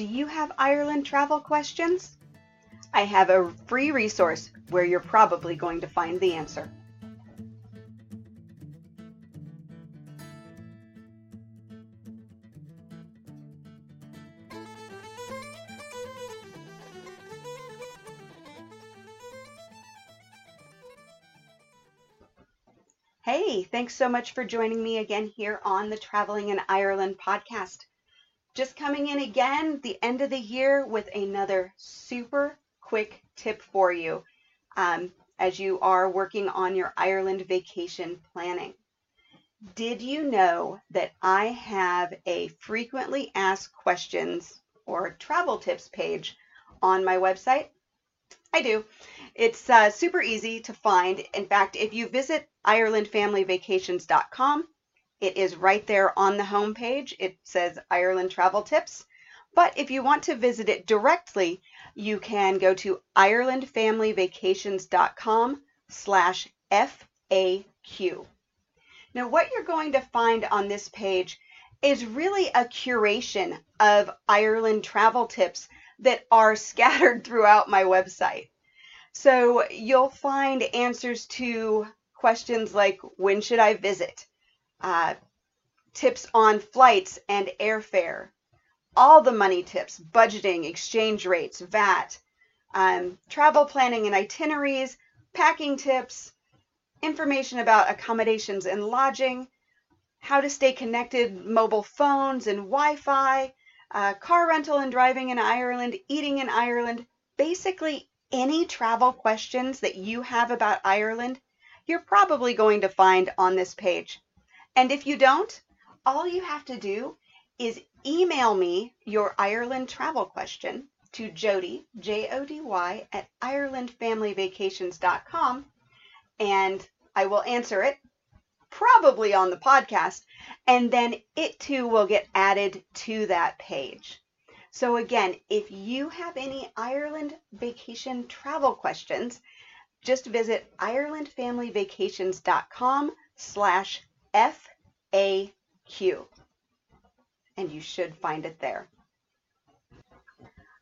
Do you have Ireland travel questions? I have a free resource where you're probably going to find the answer. Hey, thanks so much for joining me again here on the Traveling in Ireland podcast. Just coming in again, the end of the year with another super quick tip for you um, as you are working on your Ireland vacation planning. Did you know that I have a frequently asked questions or travel tips page on my website? I do. It's uh, super easy to find. In fact, if you visit IrelandFamilyVacations.com, it is right there on the home page. It says Ireland Travel Tips. But if you want to visit it directly, you can go to IrelandFamilyVacations.com slash FAQ. Now, what you're going to find on this page is really a curation of Ireland travel tips that are scattered throughout my website. So you'll find answers to questions like when should I visit? Uh, tips on flights and airfare, all the money tips, budgeting, exchange rates, VAT, um, travel planning and itineraries, packing tips, information about accommodations and lodging, how to stay connected, mobile phones and Wi Fi, uh, car rental and driving in Ireland, eating in Ireland, basically any travel questions that you have about Ireland, you're probably going to find on this page. And if you don't, all you have to do is email me your Ireland travel question to Jody, J O D Y, at IrelandFamilyVacations.com, and I will answer it probably on the podcast, and then it too will get added to that page. So again, if you have any Ireland vacation travel questions, just visit IrelandFamilyVacations.com slash FAQ and you should find it there.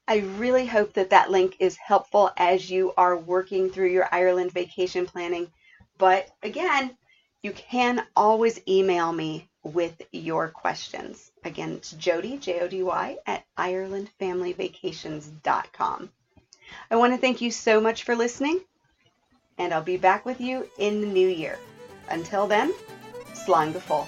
I really hope that that link is helpful as you are working through your Ireland vacation planning. But again, you can always email me with your questions. Again, it's Jody, J O D Y, at IrelandFamilyVacations.com. I want to thank you so much for listening, and I'll be back with you in the new year. Until then, slán go